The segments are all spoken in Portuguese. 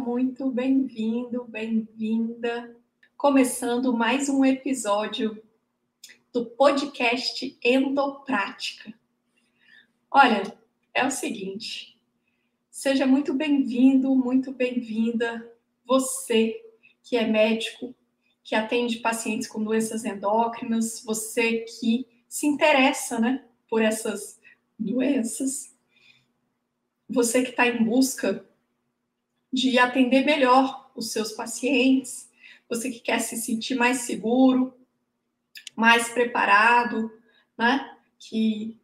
muito bem-vindo, bem-vinda. Começando mais um episódio do podcast Endoprática. Olha, é o seguinte, seja muito bem-vindo, muito bem-vinda, você que é médico, que atende pacientes com doenças endócrinas, você que se interessa, né, por essas doenças, você que está em busca de atender melhor os seus pacientes, você que quer se sentir mais seguro, mais preparado, né? Que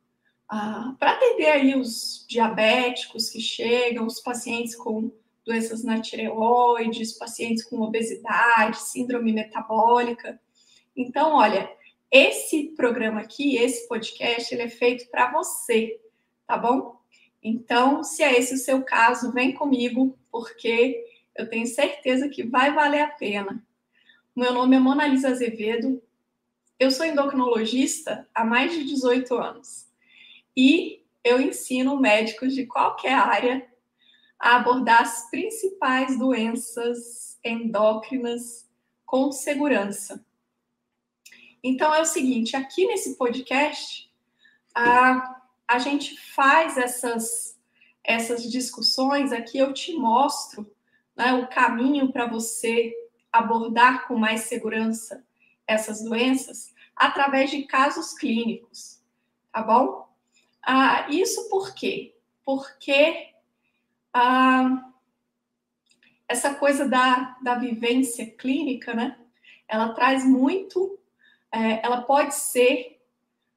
ah, para atender aí os diabéticos que chegam, os pacientes com doenças na tireoide, os pacientes com obesidade, síndrome metabólica. Então, olha, esse programa aqui, esse podcast, ele é feito para você, tá bom? Então, se é esse o seu caso, vem comigo, porque eu tenho certeza que vai valer a pena. Meu nome é Mona Lisa Azevedo, eu sou endocrinologista há mais de 18 anos e eu ensino médicos de qualquer área a abordar as principais doenças endócrinas com segurança. Então é o seguinte, aqui nesse podcast, a a gente faz essas, essas discussões aqui, eu te mostro né, o caminho para você abordar com mais segurança essas doenças através de casos clínicos, tá bom? Ah, isso por quê? Porque ah, essa coisa da, da vivência clínica, né? Ela traz muito, é, ela pode ser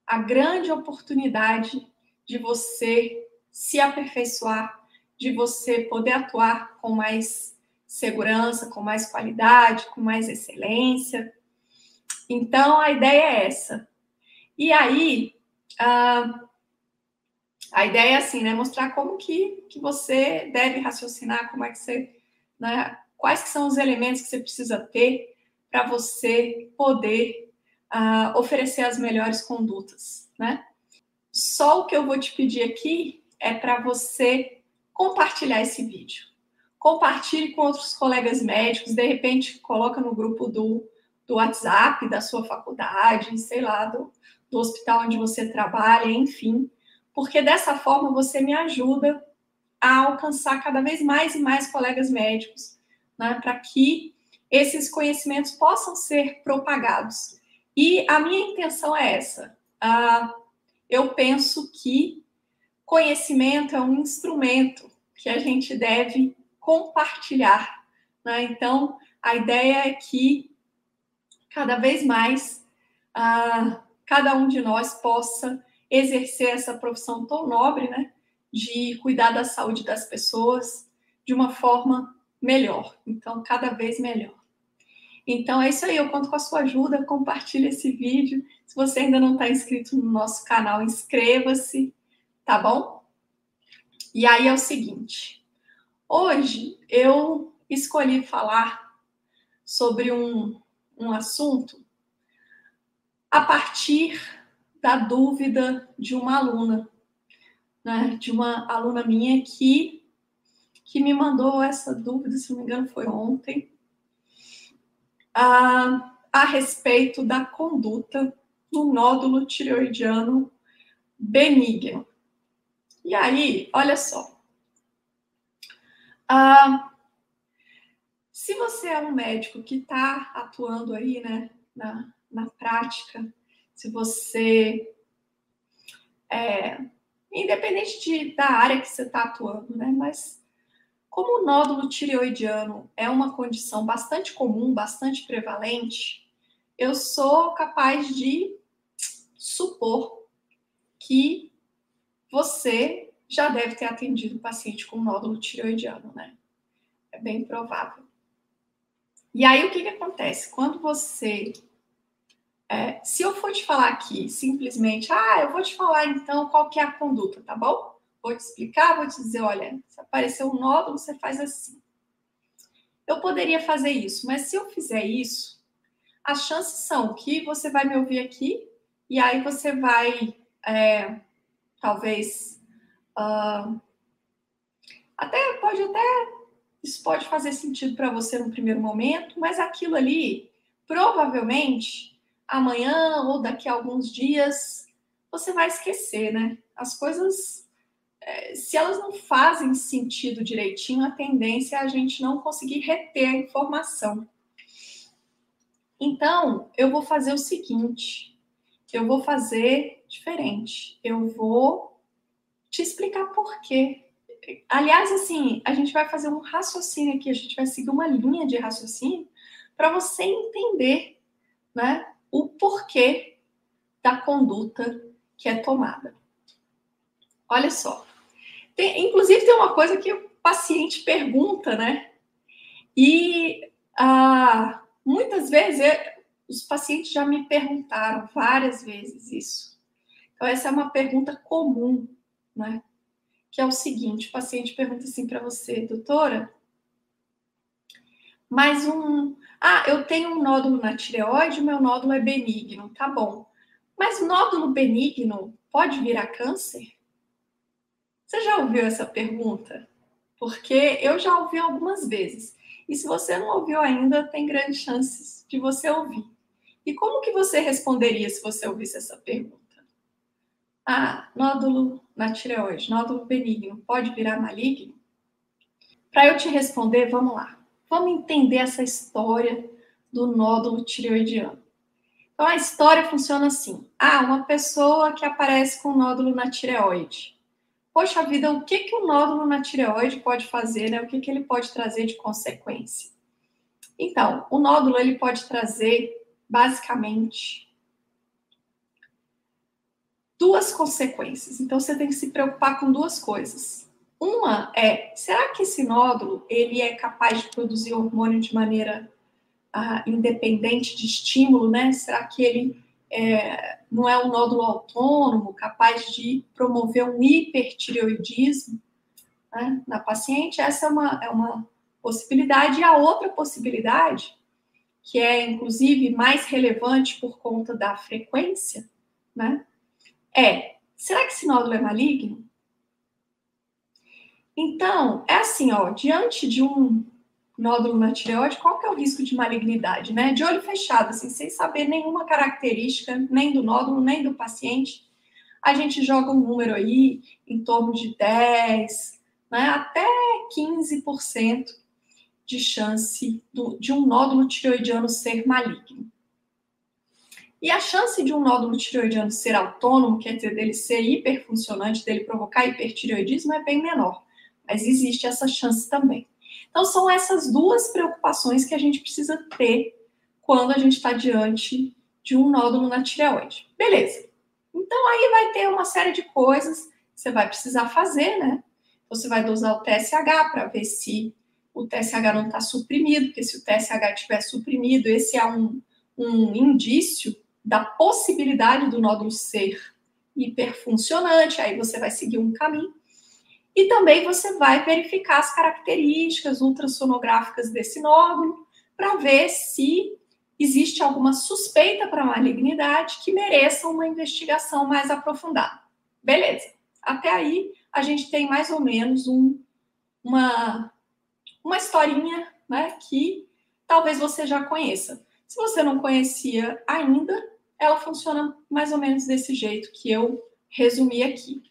a grande oportunidade de você se aperfeiçoar, de você poder atuar com mais segurança, com mais qualidade, com mais excelência. Então, a ideia é essa. E aí, a, a ideia é assim, né? Mostrar como que, que você deve raciocinar, como é que você, né? Quais que são os elementos que você precisa ter para você poder uh, oferecer as melhores condutas, né? Só o que eu vou te pedir aqui é para você compartilhar esse vídeo. Compartilhe com outros colegas médicos, de repente coloca no grupo do, do WhatsApp da sua faculdade, sei lá, do, do hospital onde você trabalha, enfim, porque dessa forma você me ajuda a alcançar cada vez mais e mais colegas médicos, né, para que esses conhecimentos possam ser propagados. E a minha intenção é essa: uh, eu penso que conhecimento é um instrumento que a gente deve compartilhar. Né? Então, a ideia é que cada vez mais uh, cada um de nós possa exercer essa profissão tão nobre, né? De cuidar da saúde das pessoas de uma forma melhor. Então, cada vez melhor. Então é isso aí, eu conto com a sua ajuda, compartilhe esse vídeo. Se você ainda não está inscrito no nosso canal, inscreva-se, tá bom? E aí é o seguinte, hoje eu escolhi falar sobre um, um assunto a partir da dúvida de uma aluna, né? De uma aluna minha que, que me mandou essa dúvida, se não me engano, foi ontem a, a respeito da conduta no nódulo tireoidiano benigno. E aí, olha só. Ah, se você é um médico que está atuando aí, né, na, na prática, se você é, independente de, da área que você está atuando, né, mas como o nódulo tireoidiano é uma condição bastante comum, bastante prevalente, eu sou capaz de supor que você já deve ter atendido um paciente com nódulo tireoidiano, né? É bem provável. E aí, o que, que acontece? Quando você. É, se eu for te falar aqui simplesmente, ah, eu vou te falar então qual que é a conduta, tá bom? Vou te explicar, vou te dizer, olha, se aparecer um nódulo, você faz assim. Eu poderia fazer isso, mas se eu fizer isso, as chances são que você vai me ouvir aqui e aí você vai, é, talvez, uh, até pode até Isso pode fazer sentido para você no primeiro momento, mas aquilo ali, provavelmente, amanhã ou daqui a alguns dias, você vai esquecer, né? As coisas, é, se elas não fazem sentido direitinho, a tendência é a gente não conseguir reter a informação. Então, eu vou fazer o seguinte: eu vou fazer diferente. Eu vou te explicar por quê. Aliás, assim, a gente vai fazer um raciocínio aqui, a gente vai seguir uma linha de raciocínio para você entender, né, o porquê da conduta que é tomada. Olha só. Tem, inclusive, tem uma coisa que o paciente pergunta, né? E ah, muitas vezes eu, os pacientes já me perguntaram várias vezes isso. Então, essa é uma pergunta comum, né? Que é o seguinte: o paciente pergunta assim para você, doutora, mais um. Ah, eu tenho um nódulo na tireoide, meu nódulo é benigno, tá bom. Mas nódulo benigno pode virar câncer? Você já ouviu essa pergunta? Porque eu já ouvi algumas vezes. E se você não ouviu ainda, tem grandes chances de você ouvir. E como que você responderia se você ouvisse essa pergunta? Ah, nódulo na tireoide, nódulo benigno, pode virar maligno? Para eu te responder, vamos lá. Vamos entender essa história do nódulo tireoidiano. Então, a história funciona assim. Ah, uma pessoa que aparece com nódulo na tireoide. Poxa vida, o que, que o nódulo na tireoide pode fazer, né? O que, que ele pode trazer de consequência? Então, o nódulo ele pode trazer, basicamente, duas consequências. Então, você tem que se preocupar com duas coisas. Uma é, será que esse nódulo ele é capaz de produzir hormônio de maneira ah, independente de estímulo, né? Será que ele é, não é um nódulo autônomo, capaz de promover um hipertireoidismo né, na paciente? Essa é uma, é uma possibilidade. E a outra possibilidade, que é inclusive mais relevante por conta da frequência, né, é: será que esse nódulo é maligno? Então, é assim, ó, diante de um nódulo na tireoide, qual que é o risco de malignidade, né? De olho fechado, assim, sem saber nenhuma característica, nem do nódulo, nem do paciente, a gente joga um número aí em torno de 10, né, até 15% de chance do, de um nódulo tireoidiano ser maligno. E a chance de um nódulo tireoidiano ser autônomo, quer dizer, dele ser hiperfuncionante, dele provocar hipertireoidismo, é bem menor. Mas existe essa chance também. Então, são essas duas preocupações que a gente precisa ter quando a gente está diante de um nódulo na tireoide. Beleza. Então, aí vai ter uma série de coisas que você vai precisar fazer, né? Você vai dosar o TSH para ver se o TSH não está suprimido, porque se o TSH estiver suprimido, esse é um, um indício da possibilidade do nódulo ser hiperfuncionante, aí você vai seguir um caminho. E também você vai verificar as características ultrassonográficas desse nódulo para ver se existe alguma suspeita para malignidade que mereça uma investigação mais aprofundada. Beleza. Até aí a gente tem mais ou menos um, uma, uma historinha né, que talvez você já conheça. Se você não conhecia ainda, ela funciona mais ou menos desse jeito que eu resumi aqui.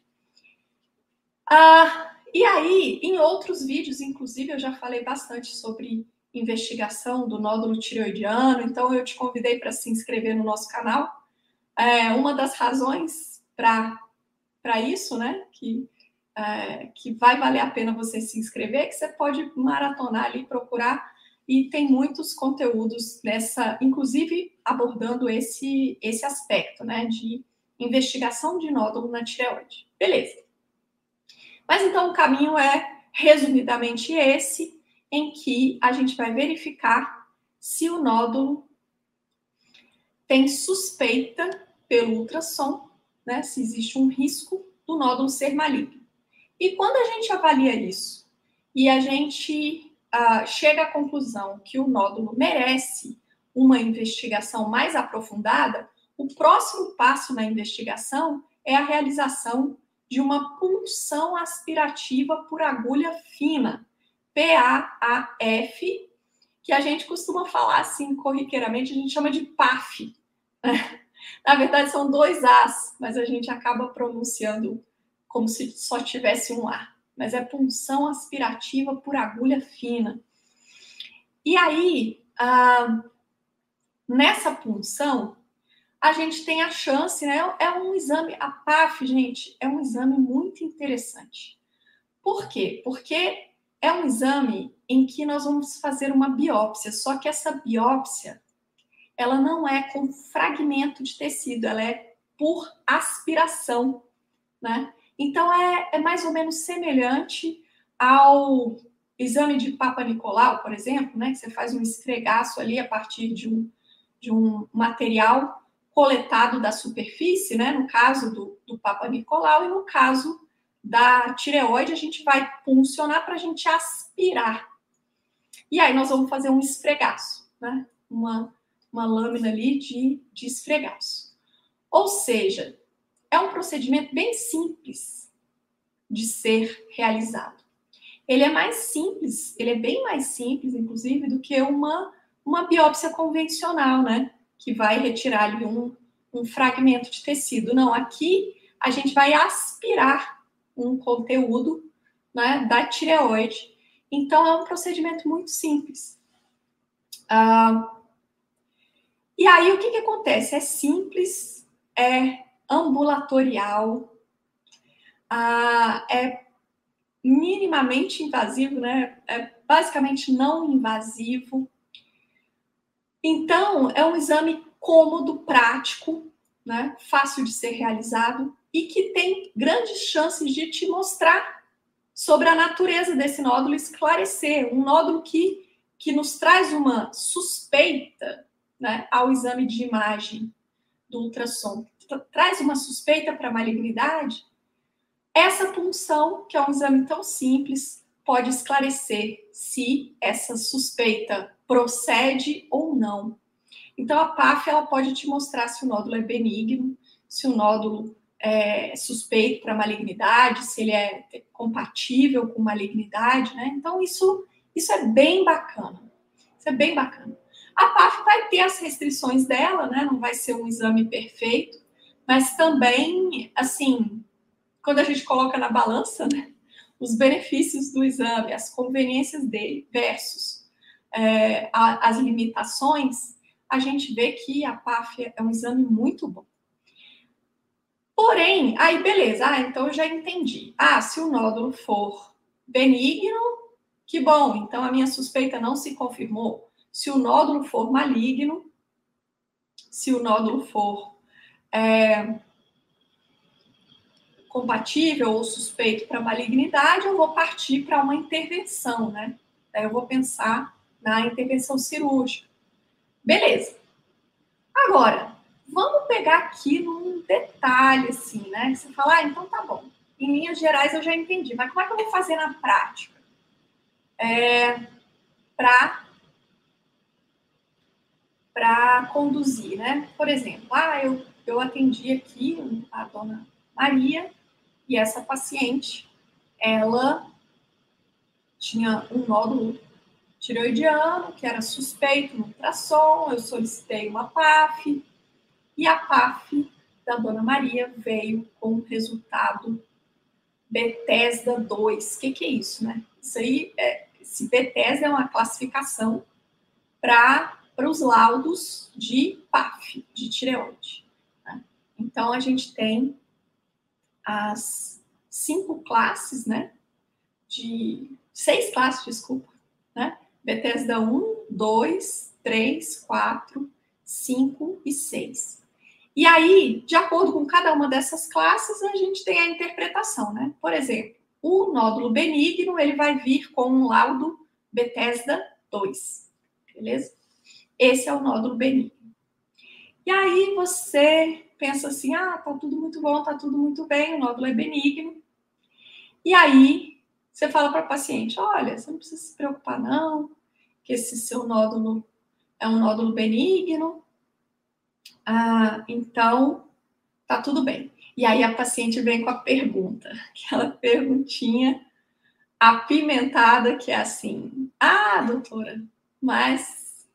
Ah, e aí, em outros vídeos, inclusive, eu já falei bastante sobre investigação do nódulo tireoidiano, então eu te convidei para se inscrever no nosso canal. É, uma das razões para isso, né, que, é, que vai valer a pena você se inscrever, é que você pode maratonar ali, procurar, e tem muitos conteúdos nessa, inclusive abordando esse, esse aspecto, né, de investigação de nódulo na tireoide. Beleza. Mas então o caminho é resumidamente esse, em que a gente vai verificar se o nódulo tem suspeita pelo ultrassom, né, se existe um risco do nódulo ser maligno. E quando a gente avalia isso e a gente uh, chega à conclusão que o nódulo merece uma investigação mais aprofundada, o próximo passo na investigação é a realização de uma punção aspirativa por agulha fina P-A-A-F, que a gente costuma falar assim corriqueiramente, a gente chama de PAF. Na verdade, são dois As, mas a gente acaba pronunciando como se só tivesse um A. Mas é punção aspirativa por agulha fina. E aí, ah, nessa punção, a gente tem a chance, né? É um exame, a PAF, gente, é um exame muito interessante. Por quê? Porque é um exame em que nós vamos fazer uma biópsia, só que essa biópsia, ela não é com fragmento de tecido, ela é por aspiração, né? Então é, é mais ou menos semelhante ao exame de Papa Nicolau, por exemplo, né? Que você faz um esfregaço ali a partir de um, de um material coletado da superfície, né? No caso do, do Papa Nicolau e no caso da tireoide, a gente vai funcionar para a gente aspirar. E aí nós vamos fazer um esfregaço, né? Uma, uma lâmina ali de, de esfregaço. Ou seja, é um procedimento bem simples de ser realizado. Ele é mais simples, ele é bem mais simples, inclusive, do que uma, uma biópsia convencional, né? que vai retirar ali um, um fragmento de tecido. Não, aqui a gente vai aspirar um conteúdo né, da tireoide. Então, é um procedimento muito simples. Ah, e aí, o que, que acontece? É simples, é ambulatorial, ah, é minimamente invasivo, né? É basicamente não invasivo. Então, é um exame cômodo, prático, né? fácil de ser realizado e que tem grandes chances de te mostrar sobre a natureza desse nódulo, esclarecer um nódulo que, que nos traz uma suspeita né, ao exame de imagem do ultrassom, traz uma suspeita para malignidade. Essa punção, que é um exame tão simples, pode esclarecer se essa suspeita procede ou não. Então, a PAF ela pode te mostrar se o nódulo é benigno, se o nódulo é suspeito para malignidade, se ele é compatível com malignidade, né? Então, isso, isso é bem bacana. Isso é bem bacana. A PAF vai ter as restrições dela, né? Não vai ser um exame perfeito, mas também, assim, quando a gente coloca na balança, né? Os benefícios do exame, as conveniências dele versus é, a, as limitações, a gente vê que a PAF é um exame muito bom. Porém, aí beleza, ah, então eu já entendi. Ah, se o nódulo for benigno, que bom, então a minha suspeita não se confirmou. Se o nódulo for maligno, se o nódulo for é, compatível ou suspeito para malignidade, eu vou partir para uma intervenção, né? Eu vou pensar na intervenção cirúrgica. Beleza. Agora, vamos pegar aqui num detalhe, assim, né? Você fala, ah, então tá bom. Em linhas gerais eu já entendi, mas como é que eu vou fazer na prática? É, para para conduzir, né? Por exemplo, ah, eu, eu atendi aqui a dona Maria e essa paciente, ela tinha um nódulo tiroidiano, que era suspeito no ultrassom, eu solicitei uma PAF, e a PAF da Dona Maria veio com o resultado Bethesda 2. O que, que é isso, né? Isso aí, é, esse Bethesda é uma classificação para os laudos de PAF, de tireoide. Né? Então, a gente tem as cinco classes, né? De seis classes, desculpa, né? Bethesda 1, 2, 3, 4, 5 e 6. E aí, de acordo com cada uma dessas classes, a gente tem a interpretação, né? Por exemplo, o nódulo benigno, ele vai vir com um laudo Bethesda 2, beleza? Esse é o nódulo benigno. E aí você pensa assim, ah, tá tudo muito bom, tá tudo muito bem, o nódulo é benigno. E aí você fala para a paciente, olha, você não precisa se preocupar não, que esse seu nódulo é um nódulo benigno, ah, então tá tudo bem. E aí a paciente vem com a pergunta, aquela perguntinha apimentada que é assim: "Ah, doutora, mas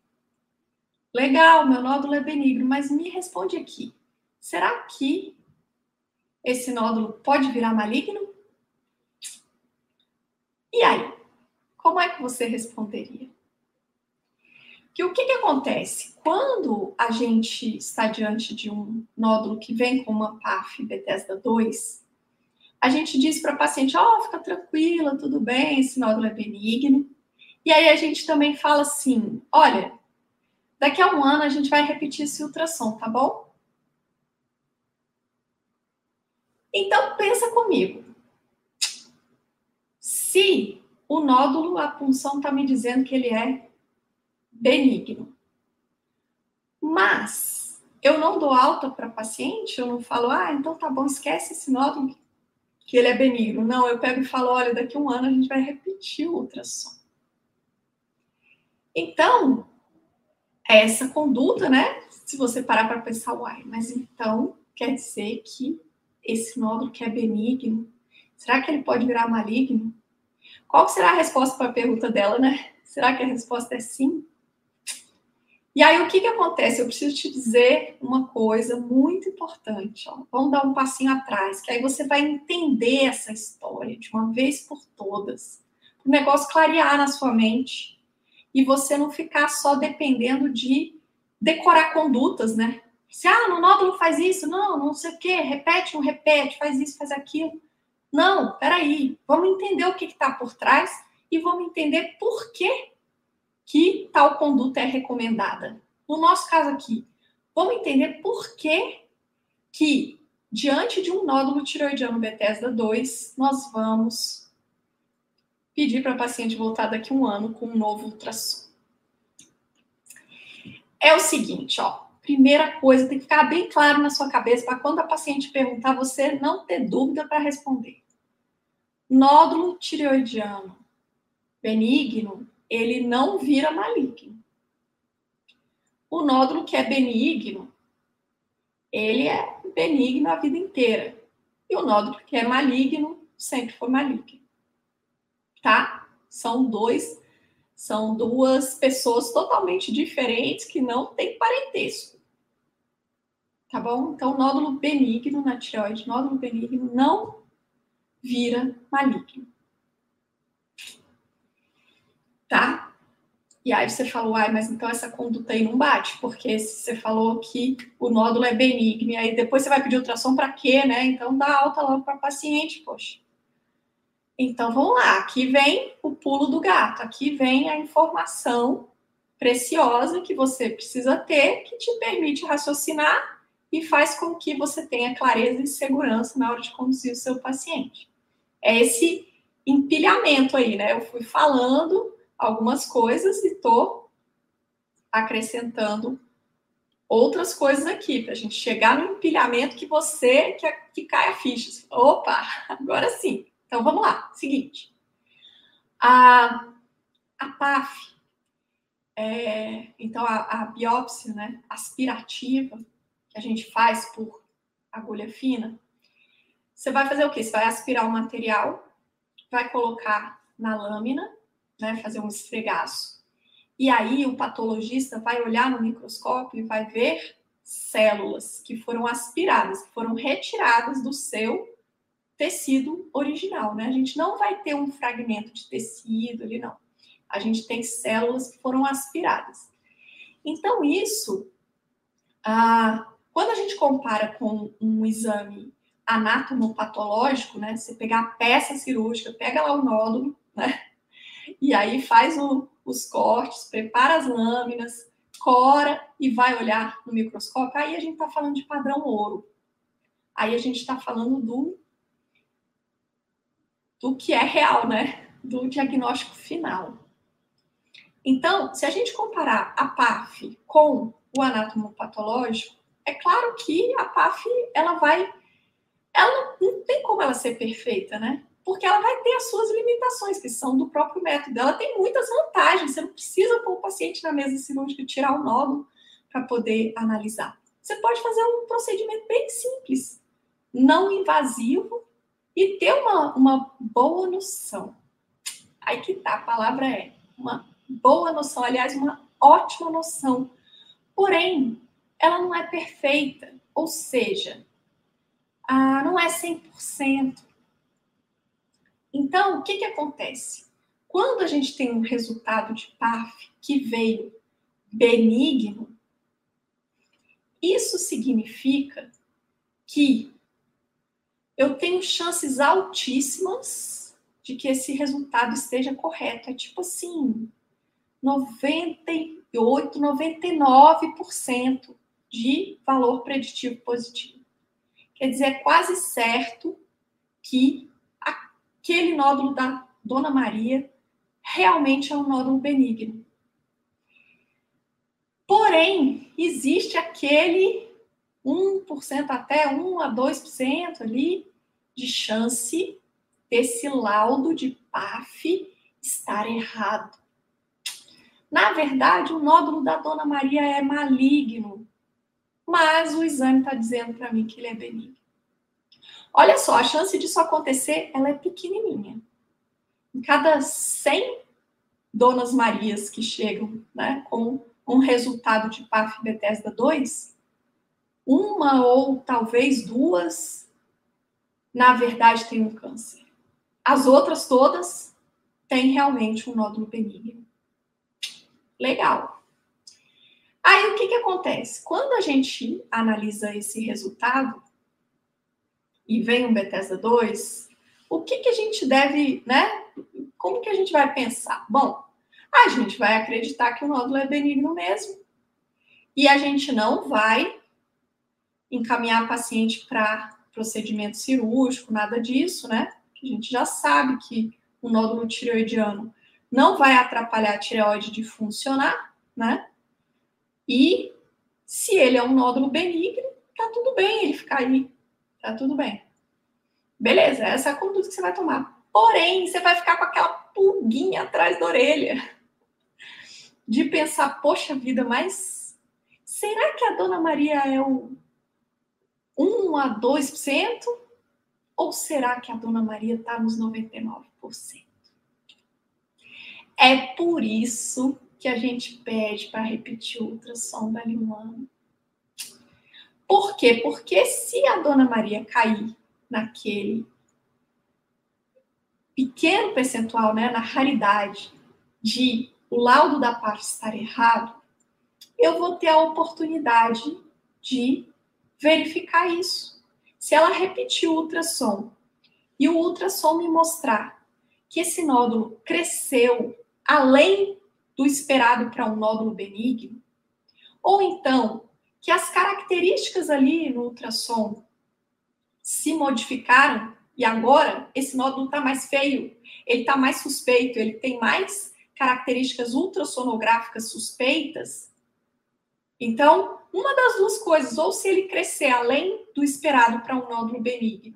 legal, meu nódulo é benigno, mas me responde aqui. Será que esse nódulo pode virar maligno?" E aí, como é que você responderia? Que o que, que acontece? Quando a gente está diante de um nódulo que vem com uma PAF Bethesda 2, a gente diz para a paciente, ó, oh, fica tranquila, tudo bem, esse nódulo é benigno. E aí a gente também fala assim, olha, daqui a um ano a gente vai repetir esse ultrassom, tá bom? Então pensa comigo. Se o nódulo, a punção está me dizendo que ele é benigno. Mas eu não dou alta para paciente, eu não falo, ah, então tá bom, esquece esse nódulo que ele é benigno. Não, eu pego e falo, olha, daqui a um ano a gente vai repetir o ultrassom. Então, é essa conduta, né? Se você parar para pensar, uai, mas então quer dizer que esse nódulo que é benigno, será que ele pode virar maligno? Qual será a resposta para a pergunta dela, né? Será que a resposta é sim? E aí, o que, que acontece? Eu preciso te dizer uma coisa muito importante. Ó. Vamos dar um passinho atrás, que aí você vai entender essa história de uma vez por todas. O negócio clarear na sua mente e você não ficar só dependendo de decorar condutas, né? Se, ah, no nódulo faz isso, não, não sei o quê, repete, não repete, faz isso, faz aquilo. Não, peraí, vamos entender o que está por trás e vamos entender por que que tal conduta é recomendada. No nosso caso aqui, vamos entender por que que, diante de um nódulo tiroidiano Bethesda 2, nós vamos pedir para a paciente voltar daqui a um ano com um novo ultrassom. É o seguinte, ó. Primeira coisa, tem que ficar bem claro na sua cabeça para quando a paciente perguntar, você não ter dúvida para responder. Nódulo tireoidiano benigno ele não vira maligno. O nódulo que é benigno, ele é benigno a vida inteira. E o nódulo que é maligno sempre foi maligno. Tá? São dois, são duas pessoas totalmente diferentes que não têm parentesco. Tá bom? Então, nódulo benigno na tireoide, nódulo benigno não vira maligno tá? E aí você falou, ai, mas então essa conduta aí não bate, porque você falou que o nódulo é benigno, e aí depois você vai pedir ultrassom para quê, né? Então dá alta logo para paciente, poxa. Então vamos lá, aqui vem o pulo do gato, aqui vem a informação preciosa que você precisa ter, que te permite raciocinar e faz com que você tenha clareza e segurança na hora de conduzir o seu paciente. É esse empilhamento aí, né? Eu fui falando algumas coisas e tô acrescentando outras coisas aqui, para a gente chegar no empilhamento que você que, que cai a ficha. Opa, agora sim. Então vamos lá. Seguinte. A, a PAF, é, então a, a biópsia né, aspirativa que a gente faz por agulha fina, você vai fazer o quê? Você vai aspirar o material, vai colocar na lâmina né, fazer um esfregaço. E aí o patologista vai olhar no microscópio e vai ver células que foram aspiradas, que foram retiradas do seu tecido original, né? A gente não vai ter um fragmento de tecido ali, não. A gente tem células que foram aspiradas. Então, isso, ah, quando a gente compara com um exame anatomopatológico, né? Você pegar a peça cirúrgica, pega lá o nódulo, né? E aí faz o, os cortes, prepara as lâminas, cora e vai olhar no microscópio. Aí a gente está falando de padrão ouro. Aí a gente está falando do, do que é real, né? Do diagnóstico final. Então, se a gente comparar a PAF com o anatomopatológico, é claro que a PAF ela vai, ela não tem como ela ser perfeita, né? Porque ela vai ter as suas limitações, que são do próprio método. Ela tem muitas vantagens, você não precisa pôr o paciente na mesa cirúrgica e tirar o nódulo para poder analisar. Você pode fazer um procedimento bem simples, não invasivo e ter uma, uma boa noção. Aí que tá, a palavra é uma boa noção, aliás, uma ótima noção. Porém, ela não é perfeita, ou seja, ah, não é 100%. Então, o que, que acontece? Quando a gente tem um resultado de PAF que veio benigno, isso significa que eu tenho chances altíssimas de que esse resultado esteja correto. É tipo assim, 98, 99% de valor preditivo positivo. Quer dizer, é quase certo que aquele nódulo da Dona Maria realmente é um nódulo benigno. Porém, existe aquele 1% até 1 a 2% ali de chance desse laudo de PAF estar errado. Na verdade, o nódulo da Dona Maria é maligno, mas o exame está dizendo para mim que ele é benigno. Olha só, a chance disso acontecer, ela é pequenininha. Em cada 100 Donas Marias que chegam né, com um resultado de PAF Bethesda 2, uma ou talvez duas, na verdade, tem um câncer. As outras todas têm realmente um nódulo benigno. Legal. Aí o que, que acontece? Quando a gente analisa esse resultado e vem um Bethesda 2, o que, que a gente deve, né? Como que a gente vai pensar? Bom, a gente vai acreditar que o nódulo é benigno mesmo e a gente não vai encaminhar paciente para procedimento cirúrgico, nada disso, né? A gente já sabe que o nódulo tireoidiano não vai atrapalhar a tireoide de funcionar, né? E se ele é um nódulo benigno, tá tudo bem ele ficar aí, tá tudo bem. Beleza, essa é a conduta que você vai tomar. Porém, você vai ficar com aquela pulguinha atrás da orelha de pensar, poxa vida, mas será que a Dona Maria é o 1 a 2%? Ou será que a Dona Maria está nos 99%? É por isso que a gente pede para repetir o ultrassom da Limana. Por quê? Porque se a Dona Maria cair naquele pequeno percentual, né, na raridade de o laudo da parte estar errado, eu vou ter a oportunidade de verificar isso. Se ela repetir o ultrassom e o ultrassom me mostrar que esse nódulo cresceu além do esperado para um nódulo benigno, ou então que as características ali no ultrassom se modificaram e agora esse nódulo está mais feio, ele está mais suspeito, ele tem mais características ultrassonográficas suspeitas, então, uma das duas coisas, ou se ele crescer além do esperado para um nódulo benigno,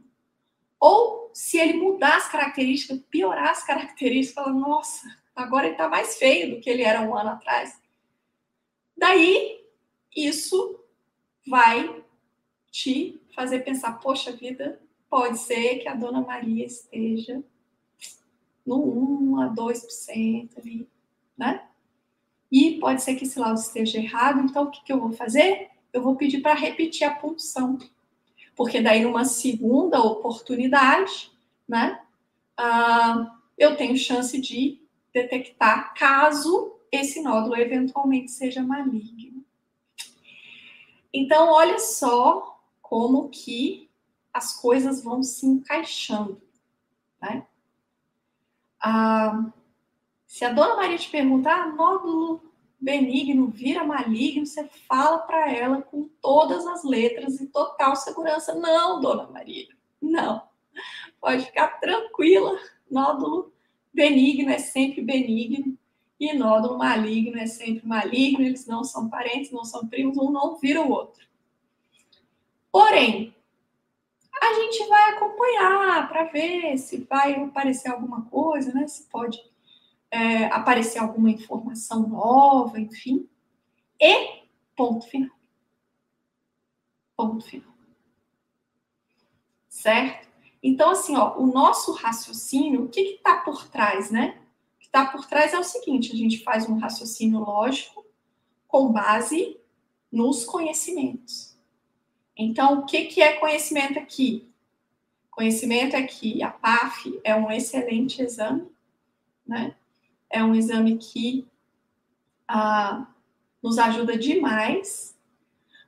ou se ele mudar as características, piorar as características, falar, nossa, agora ele está mais feio do que ele era um ano atrás. Daí, isso vai te fazer pensar, poxa vida, pode ser que a Dona Maria esteja no 1 a 2% ali, né? E pode ser que esse laudo esteja errado, então o que, que eu vou fazer? Eu vou pedir para repetir a punção. Porque daí, numa segunda oportunidade, né, uh, eu tenho chance de detectar caso esse nódulo eventualmente seja maligno. Então, olha só como que as coisas vão se encaixando, né? Ah, se a dona Maria te perguntar, ah, nódulo benigno vira maligno, você fala para ela com todas as letras e total segurança. Não, dona Maria, não. Pode ficar tranquila. Nódulo benigno é sempre benigno e nódulo maligno é sempre maligno. Eles não são parentes, não são primos, um não vira o outro. Porém, a gente vai acompanhar para ver se vai aparecer alguma coisa, né? Se pode é, aparecer alguma informação nova, enfim. E ponto final. Ponto final. Certo? Então, assim, ó, o nosso raciocínio, o que está por trás, né? Que está por trás é o seguinte: a gente faz um raciocínio lógico com base nos conhecimentos. Então, o que, que é conhecimento aqui? Conhecimento é que a PAF é um excelente exame, né? É um exame que ah, nos ajuda demais,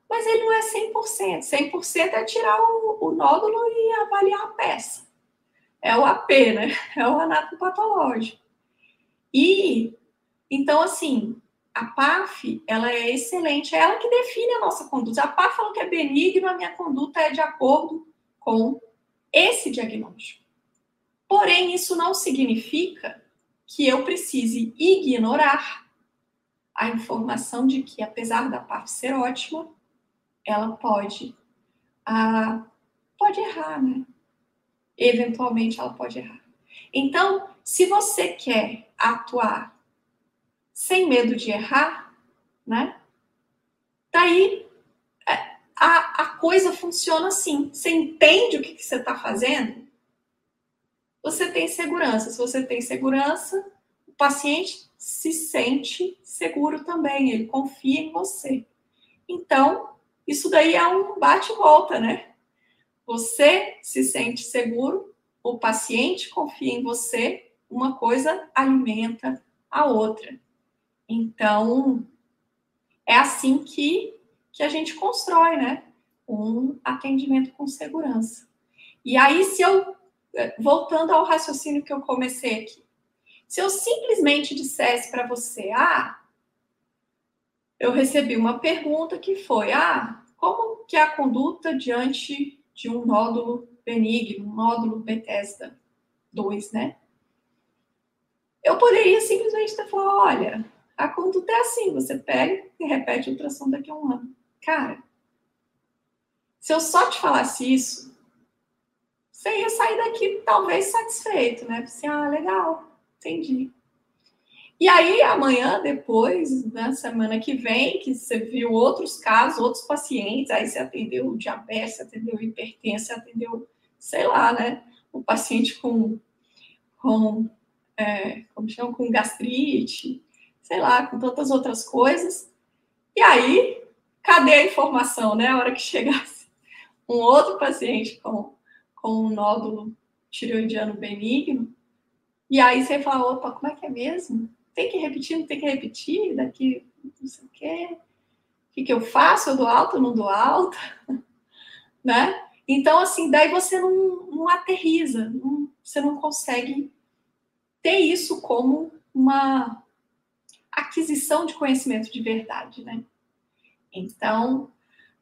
mas ele não é 100%. 100% é tirar o, o nódulo e avaliar a peça. É o AP, né? É o anatomopatológico. E, então, assim, a PAF, ela é excelente, é ela que define a nossa conduta. A PAF fala que é benigno, a minha conduta é de acordo com esse diagnóstico. Porém, isso não significa que eu precise ignorar a informação de que, apesar da PAF ser ótima, ela pode, ah, pode errar, né? Eventualmente ela pode errar. Então, se você quer atuar sem medo de errar, né? Daí é, a, a coisa funciona assim. Você entende o que, que você está fazendo? Você tem segurança. Se você tem segurança, o paciente se sente seguro também, ele confia em você. Então, isso daí é um bate-volta, né? Você se sente seguro, o paciente confia em você, uma coisa alimenta a outra. Então, é assim que, que a gente constrói, né? Um atendimento com segurança. E aí, se eu, eh, voltando ao raciocínio que eu comecei aqui, se eu simplesmente dissesse para você, ah, eu recebi uma pergunta que foi, ah, como que é a conduta diante de um nódulo benigno, um nódulo Bethesda 2, né? Eu poderia simplesmente ter falado, olha, a conduta é assim, você pega e repete o ultrassom daqui a um ano. Cara, se eu só te falasse isso, você ia sair daqui talvez satisfeito, né? Assim, ah, legal, entendi. E aí, amanhã, depois, na semana que vem, que você viu outros casos, outros pacientes, aí você atendeu diabetes, você atendeu hipertensão, você atendeu, sei lá, né? O paciente com, com é, como chama, com gastrite, sei lá, com tantas outras coisas. E aí, cadê a informação, né? A hora que chegasse um outro paciente com, com um nódulo tireoidiano benigno, e aí você fala, opa, como é que é mesmo? Tem que repetir, não tem que repetir, daqui não sei o quê. O que, que eu faço? Eu dou alta, eu não dou alta? né? Então, assim, daí você não, não aterriza, não, você não consegue ter isso como uma, aquisição de conhecimento de verdade, né? Então,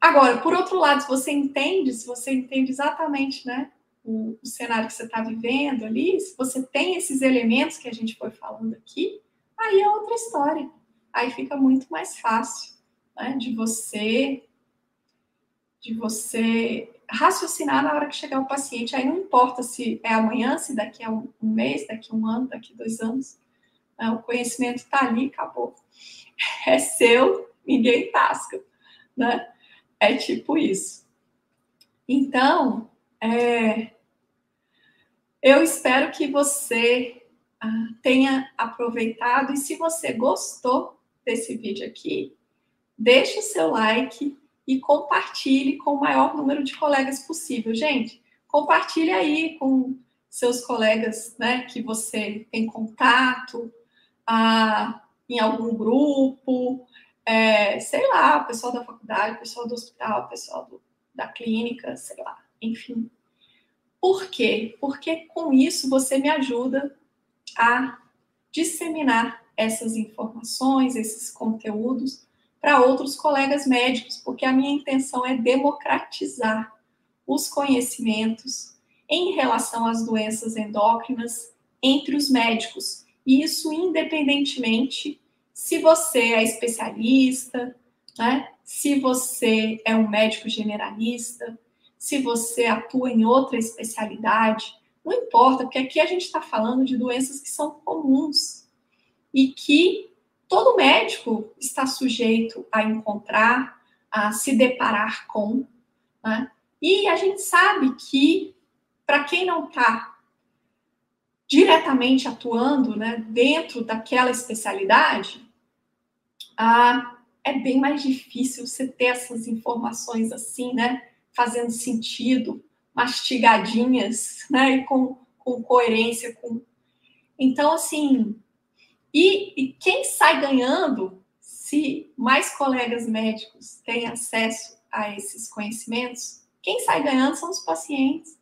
agora, por outro lado, se você entende, se você entende exatamente, né, o, o cenário que você está vivendo ali, se você tem esses elementos que a gente foi falando aqui, aí é outra história. Aí fica muito mais fácil, né, de você de você raciocinar na hora que chegar o paciente. Aí não importa se é amanhã, se daqui a um, mês, daqui a um ano, daqui a dois anos né? O conhecimento está ali, acabou. É seu, ninguém tasca, né? É tipo isso. Então, é, eu espero que você ah, tenha aproveitado e se você gostou desse vídeo aqui, deixe o seu like e compartilhe com o maior número de colegas possível. Gente, compartilhe aí com seus colegas, né, que você tem contato, a, em algum grupo, é, sei lá, pessoal da faculdade, pessoal do hospital, pessoal do, da clínica, sei lá, enfim. Por quê? Porque com isso você me ajuda a disseminar essas informações, esses conteúdos para outros colegas médicos, porque a minha intenção é democratizar os conhecimentos em relação às doenças endócrinas entre os médicos, isso independentemente se você é especialista, né? se você é um médico generalista, se você atua em outra especialidade, não importa, porque aqui a gente está falando de doenças que são comuns e que todo médico está sujeito a encontrar, a se deparar com. Né? E a gente sabe que, para quem não está diretamente atuando né, dentro daquela especialidade, ah, é bem mais difícil você ter essas informações assim, né, fazendo sentido, mastigadinhas, né, e com, com coerência. Com... Então, assim, e, e quem sai ganhando se mais colegas médicos têm acesso a esses conhecimentos, quem sai ganhando são os pacientes,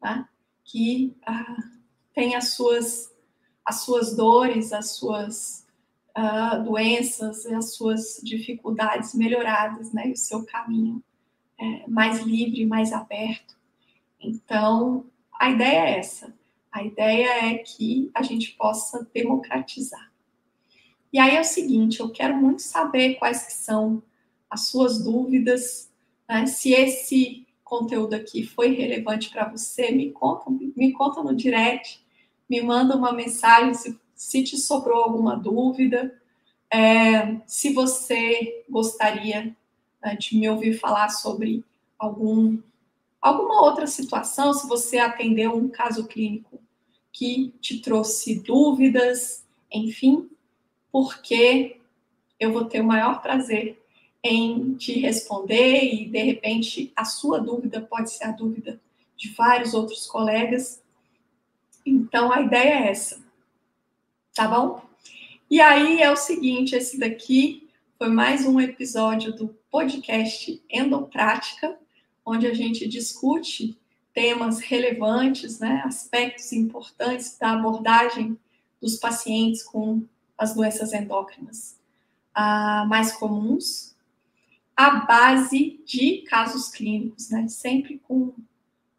tá? que ah, têm as suas, as suas dores, as suas uh, doenças, as suas dificuldades melhoradas, né? E o seu caminho é, mais livre, mais aberto. Então, a ideia é essa. A ideia é que a gente possa democratizar. E aí é o seguinte, eu quero muito saber quais que são as suas dúvidas, né? se esse conteúdo aqui foi relevante para você, me conta, me conta no direct, me manda uma mensagem se, se te sobrou alguma dúvida, é, se você gostaria né, de me ouvir falar sobre algum, alguma outra situação, se você atendeu um caso clínico que te trouxe dúvidas, enfim, porque eu vou ter o maior prazer em te responder e de repente a sua dúvida pode ser a dúvida de vários outros colegas. Então a ideia é essa. Tá bom? E aí é o seguinte, esse daqui foi mais um episódio do podcast Endoprática, onde a gente discute temas relevantes, né, aspectos importantes da abordagem dos pacientes com as doenças endócrinas ah, mais comuns, à base de casos clínicos, né, sempre com,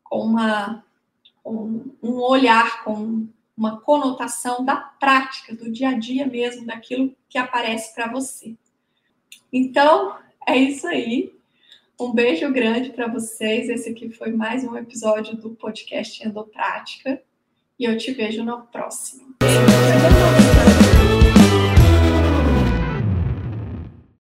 com, uma, com um olhar, com uma conotação da prática, do dia a dia mesmo, daquilo que aparece para você. Então, é isso aí. Um beijo grande para vocês. Esse aqui foi mais um episódio do podcast Endoprática e eu te vejo no próximo.